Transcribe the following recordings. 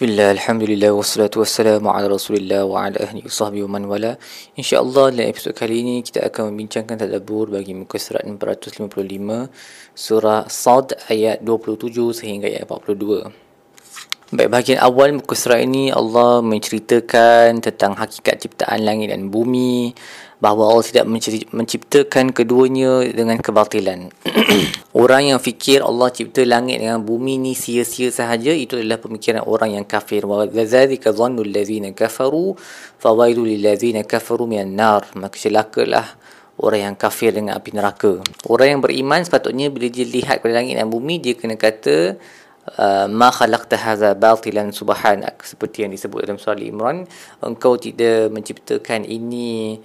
Bismillah, Alhamdulillah, wassalatu wassalamu ala rasulillah wa ala ahli sahbihi wa man wala. InsyaAllah dalam episod kali ini kita akan membincangkan tadabur bagi muka surat 455 Surah Sad ayat 27 sehingga ayat 42 Baik, bahagian awal muka surat ini Allah menceritakan tentang hakikat ciptaan langit dan bumi bahawa Allah tidak menciptakan keduanya dengan kebatilan. orang yang fikir Allah cipta langit dengan bumi ni sia-sia sahaja itu adalah pemikiran orang yang kafir. Wa dzalika dhannu allazina kafaru fawailu lil ladzina kafaru minan nar. Maka celakalah orang yang kafir dengan api neraka. Orang yang beriman sepatutnya bila dia lihat pada langit dan bumi dia kena kata uh, ma khalaqta hadza batilan subhanak seperti yang disebut dalam surah Al-Imran engkau tidak menciptakan ini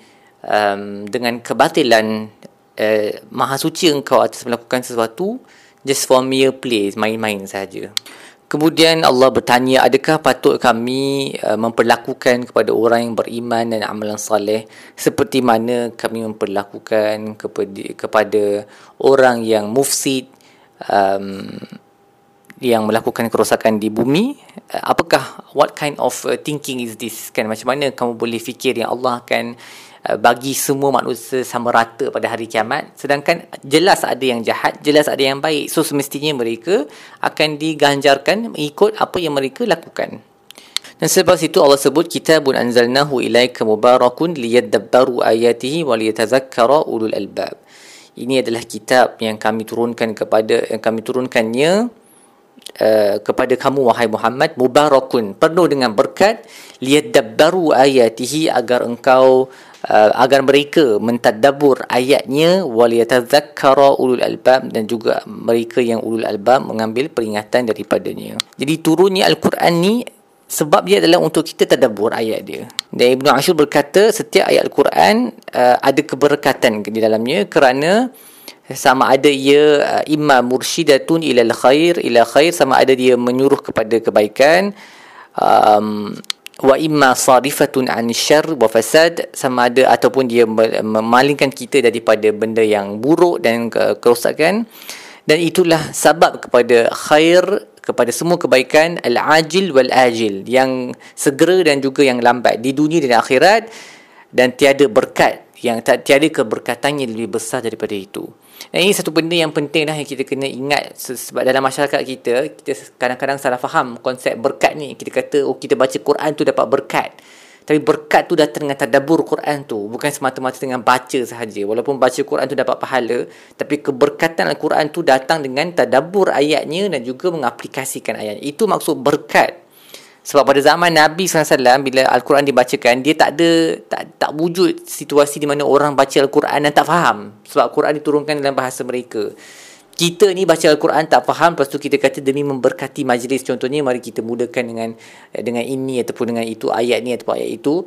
um, dengan kebatilan uh, maha suci engkau atas melakukan sesuatu just for mere play main-main saja Kemudian Allah bertanya, adakah patut kami uh, memperlakukan kepada orang yang beriman dan amalan saleh seperti mana kami memperlakukan kepada kepada orang yang mufsid um, yang melakukan kerosakan di bumi? Apakah what kind of uh, thinking is this? Kan macam mana kamu boleh fikir yang Allah akan Uh, bagi semua manusia sama rata pada hari kiamat. Sedangkan jelas ada yang jahat jelas ada yang baik. So semestinya mereka akan diganjarkan mengikut apa yang mereka lakukan. Dan sebab itu Allah sebut kitabun anzalnahu ilaika mubarakun liyadabbaru ayatihi wa liyatazakkara ulul albab. Ini adalah kitab yang kami turunkan kepada yang kami turunkannya uh, kepada kamu wahai Muhammad mubarakun penuh dengan berkat. Liyadabbaru ayatihi agar engkau uh, agar mereka mentadabur ayatnya waliyatadzakkara ulul albab dan juga mereka yang ulul albab mengambil peringatan daripadanya. Jadi turunnya al-Quran ni sebab dia adalah untuk kita tadabbur ayat dia. Dan Ibnu Ashur berkata setiap ayat al-Quran uh, ada keberkatan di dalamnya kerana sama ada ia uh, imma mursyidatun ila khair ila khair sama ada dia menyuruh kepada kebaikan um, wa imma sarifatun an syarr wa fasad sama ada ataupun dia memalingkan kita daripada benda yang buruk dan kerosakan dan itulah sebab kepada khair kepada semua kebaikan al-ajil wal-ajil yang segera dan juga yang lambat di dunia dan akhirat dan tiada berkat yang tiada keberkatan yang lebih besar daripada itu. Dan ini satu benda yang penting lah yang kita kena ingat sebab dalam masyarakat kita, kita kadang-kadang salah faham konsep berkat ni. Kita kata, oh kita baca Quran tu dapat berkat. Tapi berkat tu datang dengan tadabur Quran tu. Bukan semata-mata dengan baca sahaja. Walaupun baca Quran tu dapat pahala. Tapi keberkatan Al-Quran tu datang dengan tadabur ayatnya dan juga mengaplikasikan ayat. Itu maksud berkat. Sebab pada zaman Nabi SAW bila Al-Quran dibacakan dia tak ada tak tak wujud situasi di mana orang baca Al-Quran dan tak faham. Sebab Al-Quran diturunkan dalam bahasa mereka. Kita ni baca Al-Quran tak faham lepas tu kita kata demi memberkati majlis. Contohnya mari kita mudahkan dengan dengan ini ataupun dengan itu ayat ni ataupun ayat itu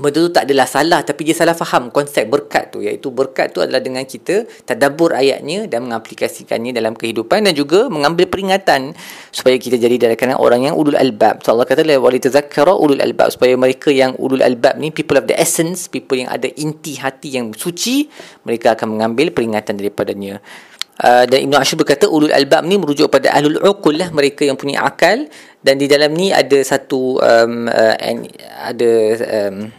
benda tu tak adalah salah tapi dia salah faham konsep berkat tu. Iaitu berkat tu adalah dengan kita tadabbur ayatnya dan mengaplikasikannya dalam kehidupan dan juga mengambil peringatan supaya kita jadi dari kalangan orang yang ulul albab. So Allah kata la wali tazakkara ulul albab supaya mereka yang ulul albab ni people of the essence people yang ada inti hati yang suci mereka akan mengambil peringatan daripadanya. Uh, dan Ibn Ashur berkata ulul albab ni merujuk pada ahlul uqul lah mereka yang punya akal. Dan di dalam ni ada satu um, uh, ada um,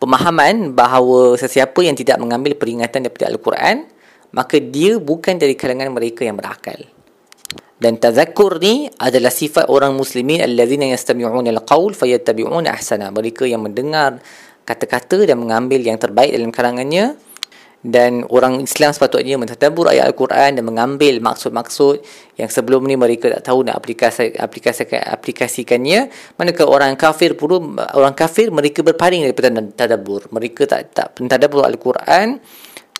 pemahaman bahawa sesiapa yang tidak mengambil peringatan daripada Al-Quran maka dia bukan dari kalangan mereka yang berakal. Dan tazakkur ni adalah sifat orang muslimin allazina yastami'una al-qawl fayattabi'una ahsana. Mereka yang mendengar kata-kata dan mengambil yang terbaik dalam kalangannya dan orang Islam sepatutnya mentadabur ayat Al-Quran dan mengambil maksud-maksud yang sebelum ni mereka tak tahu nak aplikasi, aplikasikan aplikasikannya. Manakala orang kafir pun orang kafir mereka berpaling daripada tadabbur mereka tak tak mentadabur Al-Quran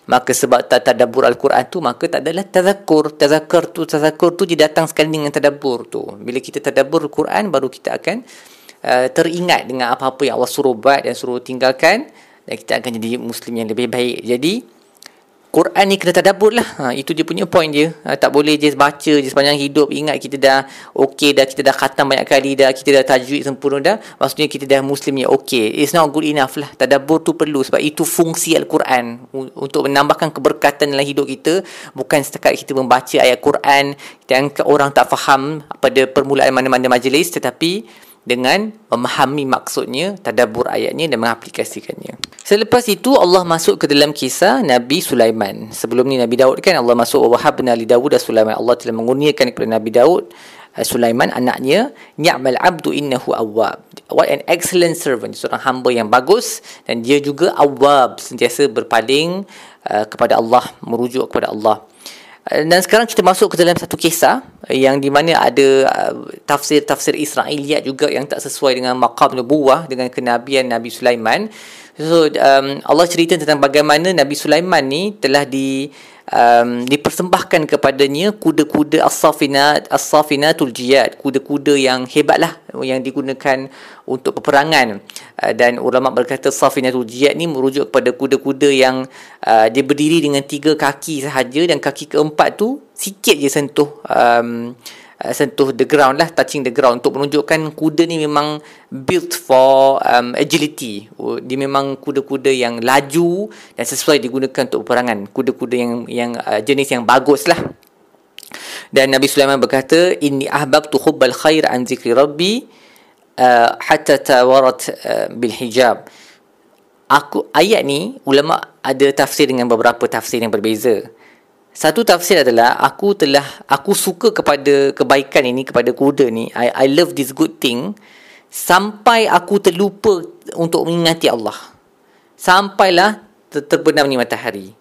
maka sebab tak tadabbur Al-Quran tu maka tak adalah tazakkur. Tazakkur tu tazakkur tu dia datang sekali dengan tadabbur tu. Bila kita tadabbur Al-Quran baru kita akan uh, teringat dengan apa-apa yang Allah suruh buat dan suruh tinggalkan dan kita akan jadi muslim yang lebih baik. Jadi Quran ni kena tadabbur lah. Ha, itu dia punya point dia. Ha, tak boleh je baca je sepanjang hidup. Ingat kita dah okey dah kita dah khatam banyak kali dah kita dah tajwid sempurna dah. Maksudnya kita dah muslim yang okey it's not good enough lah. Tadabbur tu perlu sebab itu fungsi Al-Quran. Untuk menambahkan keberkatan dalam hidup kita bukan setakat kita membaca ayat Quran dan orang tak faham pada permulaan mana-mana majlis tetapi dengan memahami maksudnya, tadabbur ayatnya dan mengaplikasikannya. Selepas itu Allah masuk ke dalam kisah Nabi Sulaiman. Sebelum ni Nabi Daud kan Allah masuk wa wahabna li Daud dan Sulaiman. Allah telah mengurniakan kepada Nabi Daud uh, Sulaiman anaknya ni'mal abdu innahu awwab. What an excellent servant, seorang hamba yang bagus dan dia juga awwab, sentiasa berpaling uh, kepada Allah, merujuk kepada Allah. Dan sekarang kita masuk ke dalam satu kisah yang di mana ada uh, tafsir-tafsir Israeliat juga yang tak sesuai dengan maqam nubuwah dengan kenabian Nabi Sulaiman. So um, Allah cerita tentang bagaimana Nabi Sulaiman ni telah di um, dipersembahkan kepadanya kuda-kuda as-safinat as-safinatul jiyad. Kuda-kuda yang hebatlah yang digunakan untuk peperangan. Uh, dan ulama berkata safinatul jiyad ni merujuk kepada kuda-kuda yang uh, dia berdiri dengan tiga kaki sahaja dan kaki keempat tu sikit je sentuh um, uh, sentuh the ground lah touching the ground untuk menunjukkan kuda ni memang built for um, agility. Oh, dia memang kuda-kuda yang laju dan sesuai digunakan untuk peperangan. Kuda-kuda yang yang uh, jenis yang bagus lah. Dan Nabi Sulaiman berkata inni ahbabtu hubbal khair an zikri rabbi uh, hatta tawarat uh, bil hijab. Aku ayat ni ulama ada tafsir dengan beberapa tafsir yang berbeza satu tafsir adalah aku telah aku suka kepada kebaikan ini kepada kuda ni. I I love this good thing sampai aku terlupa untuk mengingati Allah. Sampailah ter- terbenam ni matahari.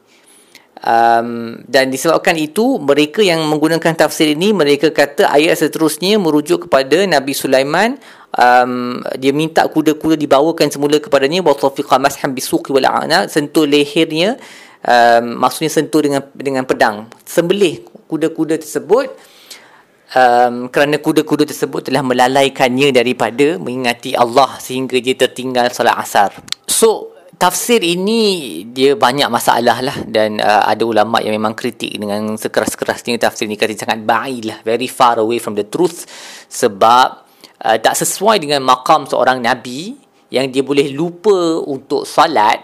Um, dan disebabkan itu mereka yang menggunakan tafsir ini mereka kata ayat seterusnya merujuk kepada Nabi Sulaiman um, dia minta kuda-kuda dibawakan semula kepadanya wa tafiqa mashan bisuqi wal sentuh lehernya um, maksudnya sentuh dengan dengan pedang. Sembelih kuda-kuda tersebut um, kerana kuda-kuda tersebut telah melalaikannya daripada mengingati Allah sehingga dia tertinggal solat asar. So tafsir ini dia banyak masalah lah dan uh, ada ulama yang memang kritik dengan sekeras-kerasnya tafsir ini. Kata sangat baik lah very far away from the truth sebab uh, tak sesuai dengan makam seorang nabi yang dia boleh lupa untuk salat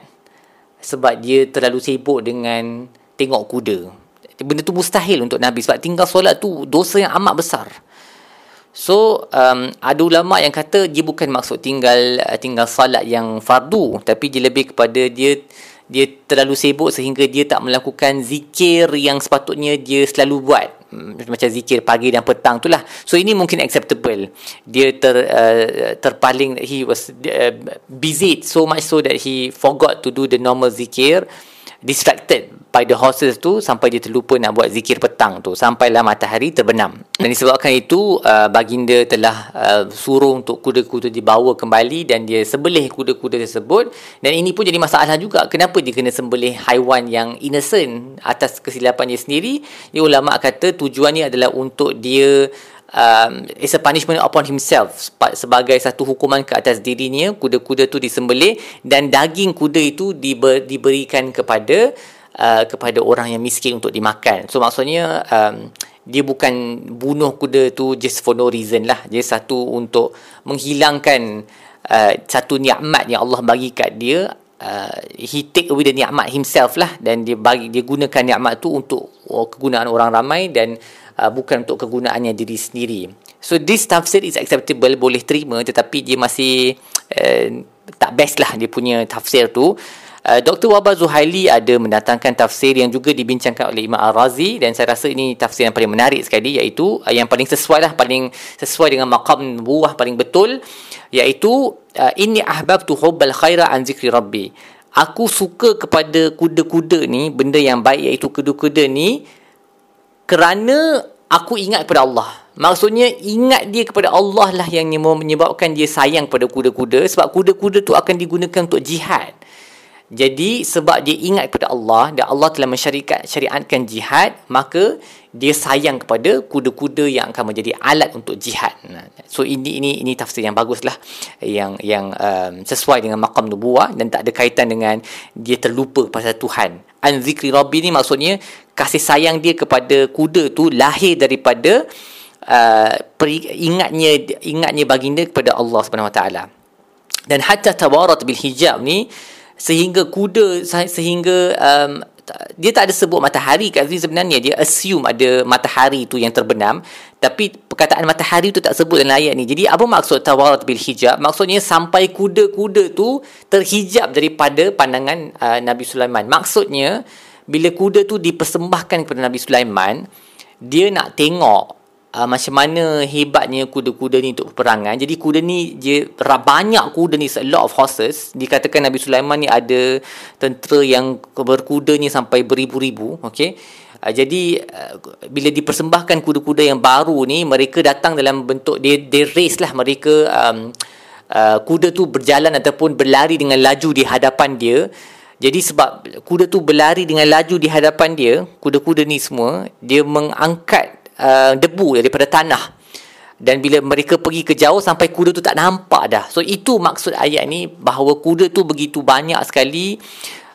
sebab dia terlalu sibuk dengan tengok kuda. Benda tu mustahil untuk Nabi sebab tinggal solat tu dosa yang amat besar. So um, ada ulama yang kata dia bukan maksud tinggal uh, tinggal salat yang fardu tapi dia lebih kepada dia dia terlalu sibuk sehingga dia tak melakukan zikir yang sepatutnya dia selalu buat macam zikir pagi dan petang tu lah. So ini mungkin acceptable. Dia ter uh, terpaling he was uh, busy so much so that he forgot to do the normal zikir distracted by the horses tu sampai dia terlupa nak buat zikir petang tu. Sampailah matahari terbenam. Dan disebabkan itu uh, baginda telah uh, suruh untuk kuda-kuda dibawa kembali dan dia sembelih kuda-kuda tersebut. Dan ini pun jadi masalah juga. Kenapa dia kena sembelih haiwan yang innocent atas kesilapan dia sendiri? Dia ulama kata tujuannya adalah untuk dia um, it's a punishment upon himself. Sebagai satu hukuman ke atas dirinya kuda-kuda tu disembelih dan daging kuda itu diber, diberikan kepada uh, kepada orang yang miskin untuk dimakan. So maksudnya um, dia bukan bunuh kuda tu just for no reason lah. Dia satu untuk menghilangkan uh, satu nikmat yang Allah bagi kat dia. Uh, he take away the nikmat himself lah dan dia bagi dia gunakan nikmat tu untuk oh, kegunaan orang ramai dan uh, bukan untuk kegunaannya diri sendiri. So this tafsir is acceptable boleh terima tetapi dia masih uh, tak best lah dia punya tafsir tu. Uh, Dr. Wabah Zuhaili ada mendatangkan tafsir yang juga dibincangkan oleh Imam Al-Razi dan saya rasa ini tafsir yang paling menarik sekali iaitu uh, yang paling sesuai lah paling sesuai dengan maqam buah paling betul iaitu uh, inni ahbabtu hubbal khaira an zikri rabbi aku suka kepada kuda-kuda ni benda yang baik iaitu kuda-kuda ni kerana aku ingat kepada Allah Maksudnya ingat dia kepada Allah lah yang menyebabkan dia sayang pada kuda-kuda sebab kuda-kuda tu akan digunakan untuk jihad. Jadi sebab dia ingat kepada Allah dan Allah telah mensyarikat syariatkan jihad, maka dia sayang kepada kuda-kuda yang akan menjadi alat untuk jihad. So ini ini ini tafsir yang baguslah yang yang um, sesuai dengan makam nubuah dan tak ada kaitan dengan dia terlupa pasal Tuhan. An zikri rabbi ni maksudnya kasih sayang dia kepada kuda tu lahir daripada uh, ingatnya ingatnya baginda kepada Allah Subhanahu Wa Taala. Dan hatta tawarat bil hijab ni sehingga kuda sehingga um, dia tak ada sebut matahari. Kat sini sebenarnya dia assume ada matahari tu yang terbenam. Tapi perkataan matahari tu tak sebut dalam ayat ni. Jadi apa maksud tawarat bil hijab? Maksudnya sampai kuda-kuda tu terhijab daripada pandangan uh, Nabi Sulaiman. Maksudnya bila kuda tu dipersembahkan kepada Nabi Sulaiman dia nak tengok uh, macam mana hebatnya kuda-kuda ni untuk peperangan. Jadi kuda ni dia banyak kuda ni a lot of horses. Dikatakan Nabi Sulaiman ni ada tentera yang berkuda ni sampai beribu-ribu, okey. Uh, jadi uh, bila dipersembahkan kuda-kuda yang baru ni mereka datang dalam bentuk dia they race lah mereka um, uh, kuda tu berjalan ataupun berlari dengan laju di hadapan dia. Jadi sebab kuda tu berlari dengan laju di hadapan dia, kuda-kuda ni semua, dia mengangkat uh, debu daripada tanah. Dan bila mereka pergi ke jauh sampai kuda tu tak nampak dah. So itu maksud ayat ni bahawa kuda tu begitu banyak sekali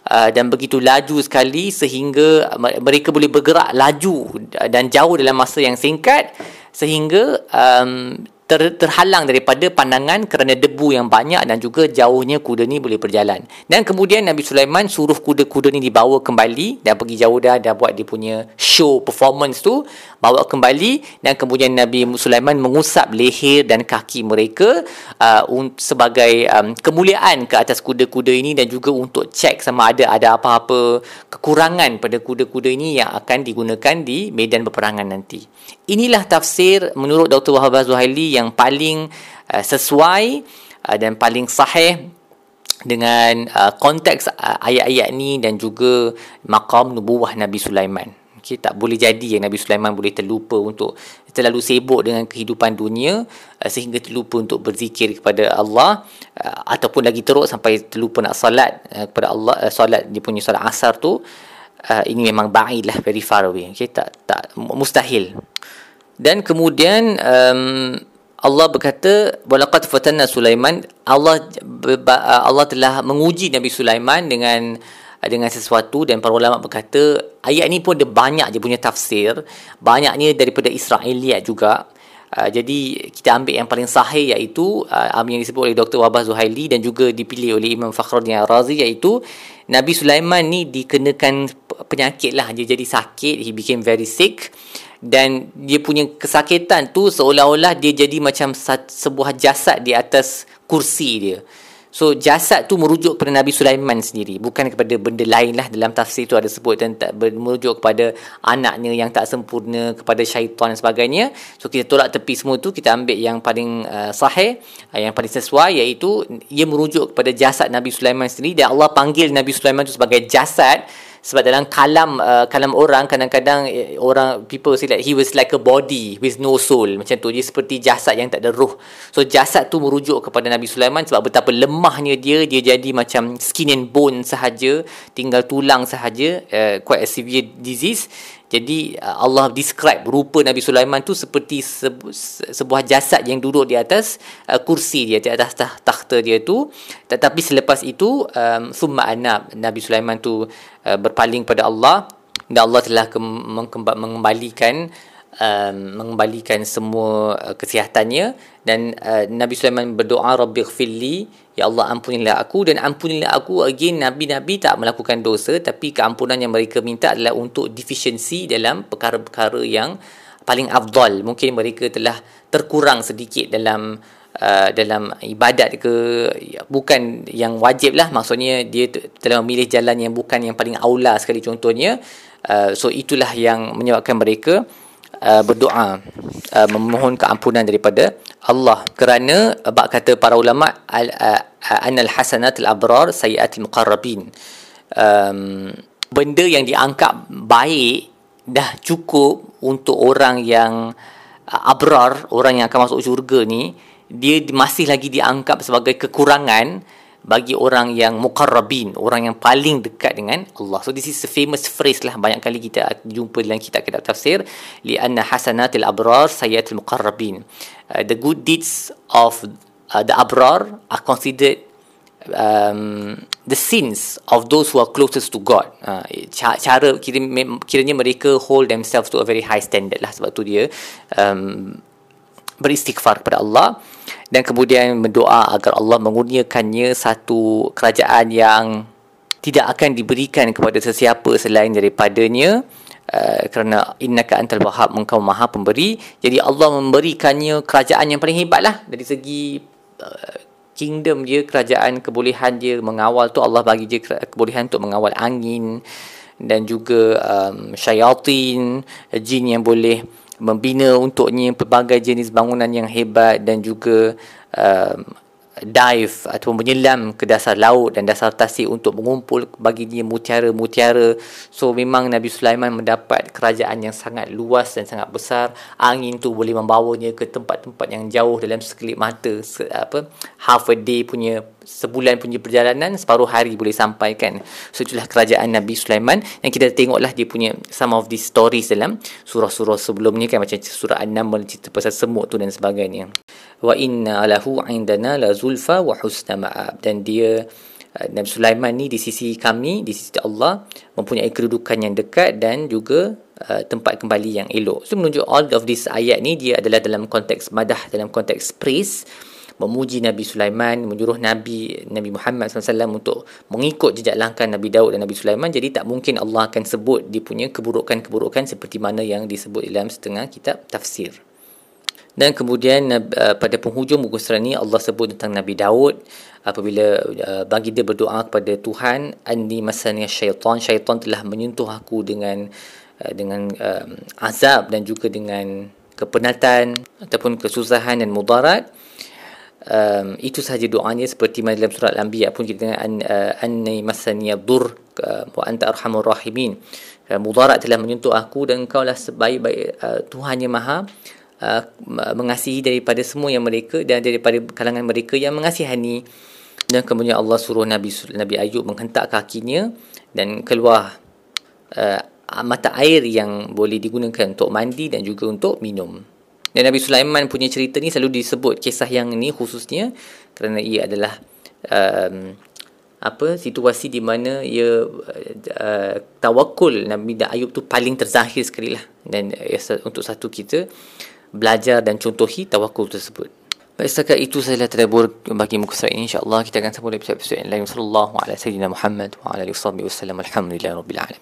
uh, dan begitu laju sekali sehingga mereka boleh bergerak laju dan jauh dalam masa yang singkat sehingga um, ter, terhalang daripada pandangan kerana debu yang banyak dan juga jauhnya kuda ni boleh berjalan. Dan kemudian Nabi Sulaiman suruh kuda-kuda ni dibawa kembali dan pergi jauh dah dah buat dia punya show performance tu bawa kembali dan kemudian Nabi Sulaiman mengusap leher dan kaki mereka uh, sebagai um, kemuliaan ke atas kuda-kuda ini dan juga untuk cek sama ada ada apa-apa kekurangan pada kuda-kuda ini yang akan digunakan di medan peperangan nanti. Inilah tafsir menurut Dr. Wahab Zuhaili yang paling uh, sesuai uh, dan paling sahih dengan uh, konteks uh, ayat-ayat ni dan juga maqam nubuwah Nabi Sulaiman. Okay, tak boleh jadi yang Nabi Sulaiman boleh terlupa untuk terlalu sibuk dengan kehidupan dunia uh, sehingga terlupa untuk berzikir kepada Allah uh, ataupun lagi teruk sampai terlupa nak salat uh, kepada Allah uh, salat dia punya salat asar tu uh, ini memang ba'id lah very far away okay, tak, tak mustahil dan kemudian um, Allah berkata walaqad fatanna Sulaiman. Allah Allah telah menguji Nabi Sulaiman dengan dengan sesuatu dan para ulama berkata ayat ni pun ada banyak je punya tafsir. Banyaknya daripada Israeliat juga. Uh, jadi kita ambil yang paling sahih iaitu uh, yang disebut oleh Dr. Wabah Zuhaili dan juga dipilih oleh Imam Fakhruddin Ar-Razi iaitu Nabi Sulaiman ni dikenakan penyakit lah. Dia jadi sakit he became very sick dan dia punya kesakitan tu seolah-olah dia jadi macam sebuah jasad di atas kursi dia. So jasad tu merujuk kepada Nabi Sulaiman sendiri bukan kepada benda lain lah dalam tafsir tu ada sebut dan tak merujuk kepada anaknya yang tak sempurna kepada syaitan dan sebagainya. So kita tolak tepi semua tu kita ambil yang paling uh, sahih uh, yang paling sesuai iaitu ia merujuk kepada jasad Nabi Sulaiman sendiri dan Allah panggil Nabi Sulaiman tu sebagai jasad sebab dalam kalam uh, kalam orang kadang-kadang uh, orang people say like he was like a body with no soul. Macam tu dia seperti jasad yang tak ada roh so jasad tu merujuk kepada Nabi Sulaiman sebab betapa lemahnya dia. Dia jadi macam skin and bone sahaja tinggal tulang sahaja uh, quite a severe disease jadi uh, Allah describe rupa Nabi Sulaiman tu seperti sebu- sebuah jasad yang duduk di atas uh, kursi dia di atas takhta dia tu. Tetapi selepas itu um, summa anab Nabi Sulaiman tu uh, berpaling pada Allah dan Allah telah mengembalikan um, mengembalikan semua uh, kesihatannya dan uh, Nabi Sulaiman berdoa rabbighfirli Ya Allah ampunilah aku dan ampunilah aku again Nabi-Nabi tak melakukan dosa tapi keampunan yang mereka minta adalah untuk defisiensi dalam perkara-perkara yang paling afdal. Mungkin mereka telah terkurang sedikit dalam uh, dalam ibadat ke ya, bukan yang wajib lah maksudnya dia telah memilih jalan yang bukan yang paling aula sekali contohnya. Uh, so itulah yang menyebabkan mereka uh, berdoa uh, memohon keampunan daripada Allah. Kerana bab kata para ulama al uh, anal hasanat al abrar sayiat al muqarrabin. Um, benda yang dianggap baik dah cukup untuk orang yang uh, abrar orang yang akan masuk syurga ni dia masih lagi dianggap sebagai kekurangan bagi orang yang muqarrabin, orang yang paling dekat dengan Allah. So this is a famous phrase lah banyak kali kita jumpa dalam kitab-kitab tafsir li anna hasanatil abrar sayyatul muqarrabin. Uh, the good deeds of uh, the abrar are considered um, the sins of those who are closest to God. Uh, cara kira, kiranya mereka hold themselves to a very high standard lah sebab tu dia um, beristighfar kepada Allah dan kemudian berdoa agar Allah mengurniakannya satu kerajaan yang tidak akan diberikan kepada sesiapa selain daripadanya uh, kerana innaka antal wahhab engkau maha pemberi. Jadi Allah memberikannya kerajaan yang paling hebat lah dari segi uh, kingdom dia kerajaan kebolehan dia mengawal tu Allah bagi dia kebolehan untuk mengawal angin dan juga um, syaitan jin yang boleh membina untuknya pelbagai jenis bangunan yang hebat dan juga um, dive atau menyelam ke dasar laut dan dasar tasik untuk mengumpul bagi dia mutiara-mutiara. So memang Nabi Sulaiman mendapat kerajaan yang sangat luas dan sangat besar. Angin tu boleh membawanya ke tempat-tempat yang jauh dalam sekelip mata. Se, apa half a day punya sebulan punya perjalanan separuh hari boleh sampai kan. So itulah kerajaan Nabi Sulaiman. Yang kita tengoklah dia punya some of these stories dalam surah-surah sebelumnya kan macam surah An-Naml cerita pasal semut tu dan sebagainya. Wa inna lahu indana la zulfa wa husna ma'ab. Dan dia uh, Nabi Sulaiman ni di sisi kami di sisi Allah mempunyai kedudukan yang dekat dan juga uh, tempat kembali yang elok. So menunjuk all of this ayat ni dia adalah dalam konteks madah dalam konteks praise memuji Nabi Sulaiman menyuruh Nabi Nabi Muhammad SAW untuk mengikut jejak langkah Nabi Daud dan Nabi Sulaiman. Jadi tak mungkin Allah akan sebut dia punya keburukan-keburukan seperti mana yang disebut dalam setengah kitab tafsir. Dan kemudian uh, pada penghujung buku surat ini Allah sebut tentang Nabi Daud. Apabila uh, bagi dia berdoa kepada Tuhan anni masani syaitan. Syaitan telah menyentuh aku dengan uh, dengan uh, azab dan juga dengan kepenatan ataupun kesusahan dan mudarat um, itu sahaja doanya seperti mana dalam surat Al-Anbiya pun kita dengar an, uh, anni masani dur uh, wa anta arhamur rahimin uh, mudarat telah menyentuh aku dan engkau lah sebaik-baik uh, Tuhan yang maha uh, mengasihi daripada semua yang mereka dan daripada kalangan mereka yang mengasihani dan kemudian Allah suruh Nabi Nabi Ayub menghentak kakinya dan keluar uh, mata air yang boleh digunakan untuk mandi dan juga untuk minum. Dan Nabi Sulaiman punya cerita ni selalu disebut kisah yang ni khususnya kerana ia adalah um, apa situasi di mana ia uh, tawakul Nabi Ayub tu paling terzahir sekali lah dan uh, untuk satu kita belajar dan contohi tawakul tersebut. Baik, setakat itu saya terdabur bagi muka surat ini. InsyaAllah kita akan sambung episod-episod yang lain. Sallallahu ala sayyidina Muhammad wa ala alihi wa sallam. Alhamdulillah Rabbil Alamin.